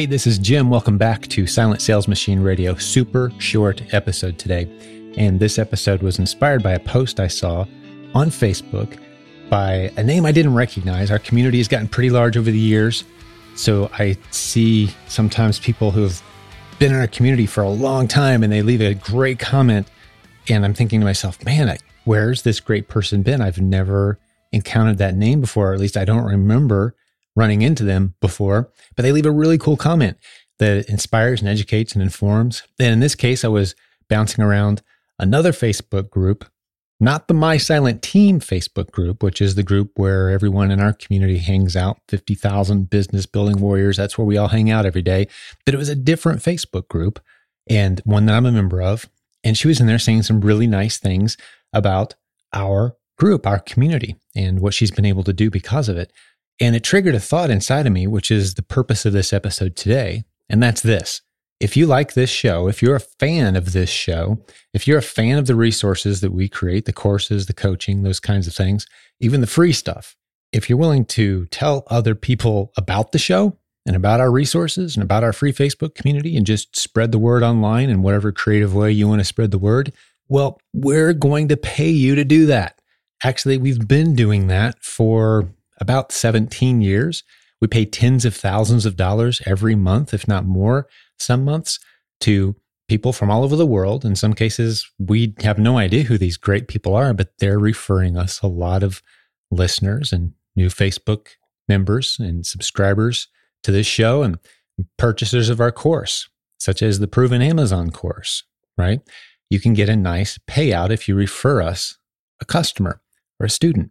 Hey, this is Jim. Welcome back to Silent Sales Machine Radio. Super short episode today. And this episode was inspired by a post I saw on Facebook by a name I didn't recognize. Our community has gotten pretty large over the years. So I see sometimes people who have been in our community for a long time and they leave a great comment. And I'm thinking to myself, man, where's this great person been? I've never encountered that name before, or at least I don't remember running into them before, but they leave a really cool comment that inspires and educates and informs. And in this case, I was bouncing around another Facebook group, not the My Silent Team Facebook group, which is the group where everyone in our community hangs out 50,000 business building warriors. That's where we all hang out every day. But it was a different Facebook group and one that I'm a member of. And she was in there saying some really nice things about our group, our community, and what she's been able to do because of it. And it triggered a thought inside of me, which is the purpose of this episode today. And that's this. If you like this show, if you're a fan of this show, if you're a fan of the resources that we create, the courses, the coaching, those kinds of things, even the free stuff, if you're willing to tell other people about the show and about our resources and about our free Facebook community and just spread the word online in whatever creative way you want to spread the word, well, we're going to pay you to do that. Actually, we've been doing that for about 17 years. We pay tens of thousands of dollars every month, if not more, some months to people from all over the world. In some cases, we have no idea who these great people are, but they're referring us a lot of listeners and new Facebook members and subscribers to this show and purchasers of our course, such as the Proven Amazon course, right? You can get a nice payout if you refer us a customer or a student.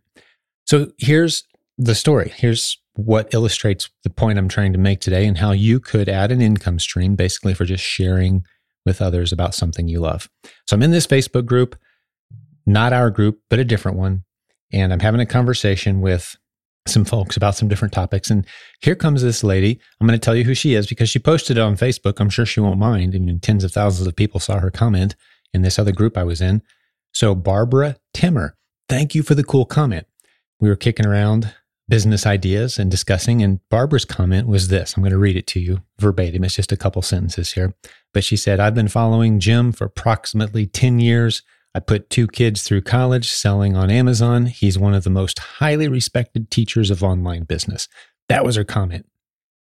So here's the story. Here's what illustrates the point I'm trying to make today and how you could add an income stream basically for just sharing with others about something you love. So I'm in this Facebook group, not our group, but a different one. And I'm having a conversation with some folks about some different topics. And here comes this lady. I'm going to tell you who she is because she posted it on Facebook. I'm sure she won't mind. I mean, tens of thousands of people saw her comment in this other group I was in. So, Barbara Timmer, thank you for the cool comment. We were kicking around business ideas and discussing. And Barbara's comment was this I'm going to read it to you verbatim. It's just a couple sentences here. But she said, I've been following Jim for approximately 10 years. I put two kids through college selling on Amazon. He's one of the most highly respected teachers of online business. That was her comment.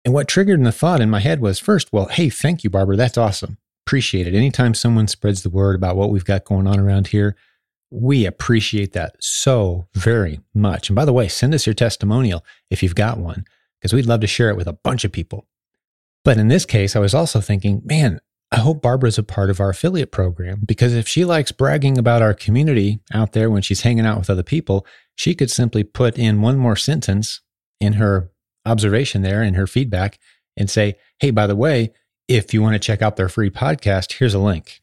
And what triggered the thought in my head was first, well, hey, thank you, Barbara. That's awesome. Appreciate it. Anytime someone spreads the word about what we've got going on around here, we appreciate that so very much. And by the way, send us your testimonial if you've got one, because we'd love to share it with a bunch of people. But in this case, I was also thinking, man, I hope Barbara's a part of our affiliate program because if she likes bragging about our community out there when she's hanging out with other people, she could simply put in one more sentence in her observation there in her feedback and say, hey, by the way, if you want to check out their free podcast, here's a link.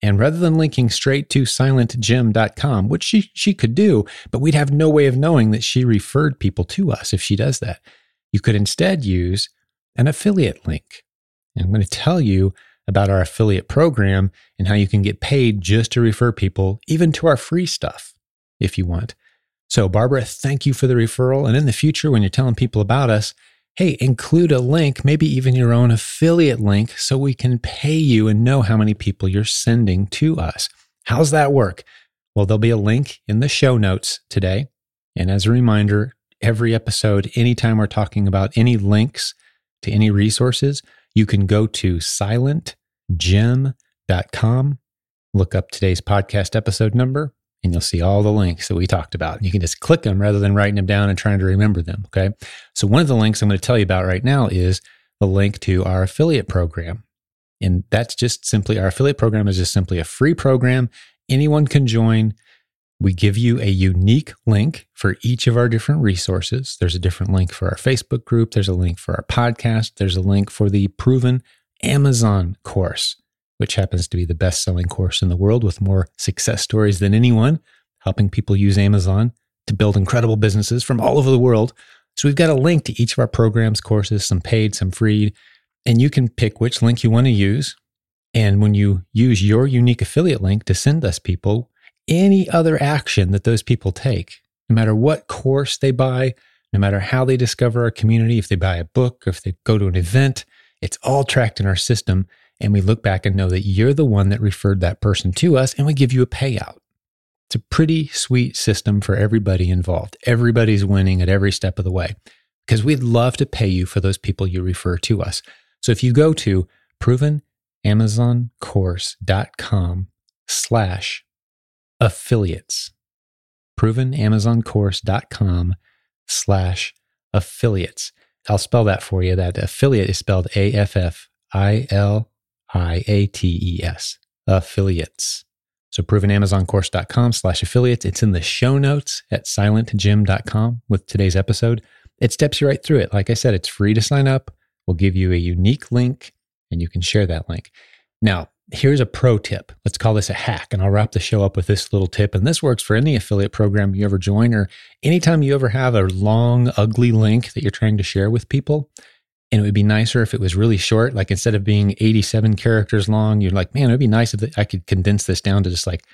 And rather than linking straight to silentjim.com, which she, she could do, but we'd have no way of knowing that she referred people to us if she does that, you could instead use an affiliate link. And I'm going to tell you about our affiliate program and how you can get paid just to refer people, even to our free stuff, if you want. So, Barbara, thank you for the referral. And in the future, when you're telling people about us, hey, include a link, maybe even your own affiliate link, so we can pay you and know how many people you're sending to us. How's that work? Well, there'll be a link in the show notes today. And as a reminder, every episode, anytime we're talking about any links to any resources, you can go to silentjim.com, look up today's podcast episode number, and you'll see all the links that we talked about. You can just click them rather than writing them down and trying to remember them. Okay. So, one of the links I'm going to tell you about right now is the link to our affiliate program. And that's just simply our affiliate program is just simply a free program. Anyone can join. We give you a unique link for each of our different resources. There's a different link for our Facebook group, there's a link for our podcast, there's a link for the proven Amazon course which happens to be the best selling course in the world with more success stories than anyone, helping people use Amazon to build incredible businesses from all over the world. So we've got a link to each of our programs, courses, some paid, some free, and you can pick which link you want to use. And when you use your unique affiliate link to send us people, any other action that those people take, no matter what course they buy, no matter how they discover our community, if they buy a book, if they go to an event, It's all tracked in our system. And we look back and know that you're the one that referred that person to us and we give you a payout. It's a pretty sweet system for everybody involved. Everybody's winning at every step of the way because we'd love to pay you for those people you refer to us. So if you go to provenamazoncourse.com slash affiliates, provenamazoncourse.com slash affiliates. I'll spell that for you. That affiliate is spelled A F F I L I A T E S, affiliates. So provenamazoncourse.com slash affiliates. It's in the show notes at silentjim.com with today's episode. It steps you right through it. Like I said, it's free to sign up. We'll give you a unique link and you can share that link. Now, here's a pro tip. Let's call this a hack. And I'll wrap the show up with this little tip. And this works for any affiliate program you ever join or anytime you ever have a long, ugly link that you're trying to share with people. And it would be nicer if it was really short. Like instead of being 87 characters long, you're like, man, it would be nice if I could condense this down to just like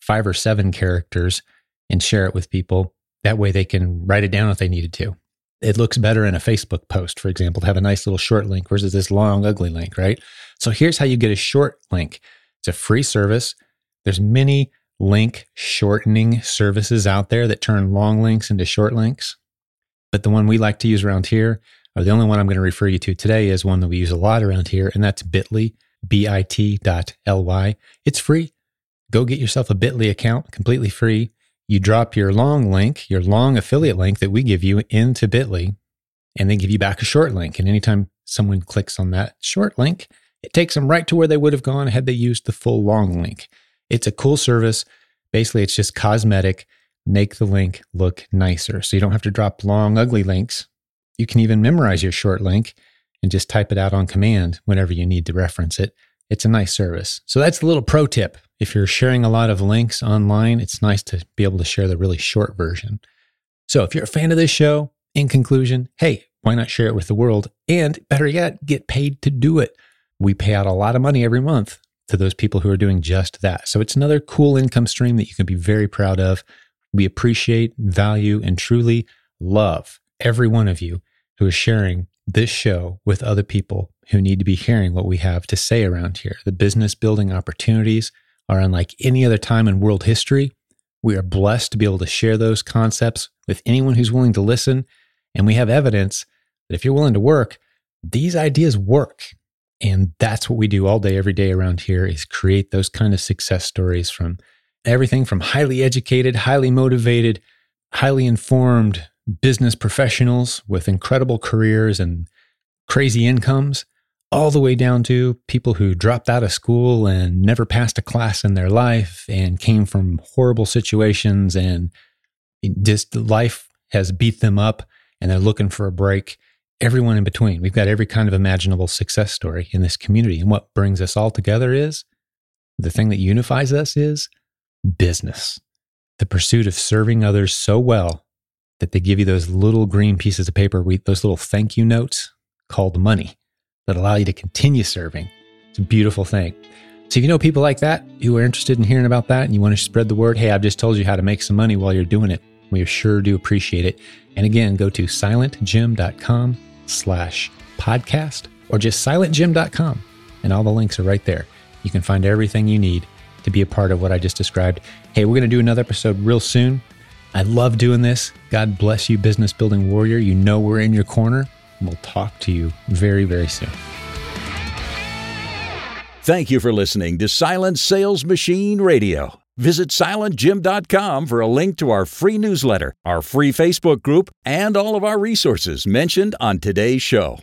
five or seven characters and share it with people. That way they can write it down if they needed to. It looks better in a Facebook post, for example, to have a nice little short link versus this long, ugly link, right? So here's how you get a short link. It's a free service. There's many link shortening services out there that turn long links into short links. But the one we like to use around here the only one I'm going to refer you to today is one that we use a lot around here, and that's bit.ly, B-I-T dot L-Y. It's free. Go get yourself a bit.ly account, completely free. You drop your long link, your long affiliate link that we give you into bit.ly, and they give you back a short link. And anytime someone clicks on that short link, it takes them right to where they would have gone had they used the full long link. It's a cool service. Basically, it's just cosmetic. Make the link look nicer. So you don't have to drop long, ugly links you can even memorize your short link and just type it out on command whenever you need to reference it. It's a nice service. So that's a little pro tip. If you're sharing a lot of links online, it's nice to be able to share the really short version. So if you're a fan of this show, in conclusion, hey, why not share it with the world? And better yet, get paid to do it. We pay out a lot of money every month to those people who are doing just that. So it's another cool income stream that you can be very proud of. We appreciate, value, and truly love every one of you who is sharing this show with other people who need to be hearing what we have to say around here. The business building opportunities are unlike any other time in world history. We are blessed to be able to share those concepts with anyone who's willing to listen. And we have evidence that if you're willing to work, these ideas work. And that's what we do all day, every day around here is create those kind of success stories from everything from highly educated, highly motivated, highly informed business professionals with incredible careers and crazy incomes, all the way down to people who dropped out of school and never passed a class in their life and came from horrible situations and just life has beat them up and they're looking for a break. Everyone in between. We've got every kind of imaginable success story in this community. And what brings us all together is the thing that unifies us is business. The pursuit of serving others so well that they give you those little green pieces of paper, those little thank you notes called money that allow you to continue serving. It's a beautiful thing. So if you know people like that who are interested in hearing about that and you want to spread the word, hey, I've just told you how to make some money while you're doing it. We sure do appreciate it. And again, go to silentjim.com slash podcast or just silentjim.com and all the links are right there. You can find everything you need to be a part of what I just described. Hey, we're going to do another episode real soon. I love doing this. God bless you, business building warrior. You know we're in your corner. We'll talk to you very, very soon. Thank you for listening to Silent Sales Machine Radio. Visit silentjim.com for a link to our free newsletter, our free Facebook group, and all of our resources mentioned on today's show.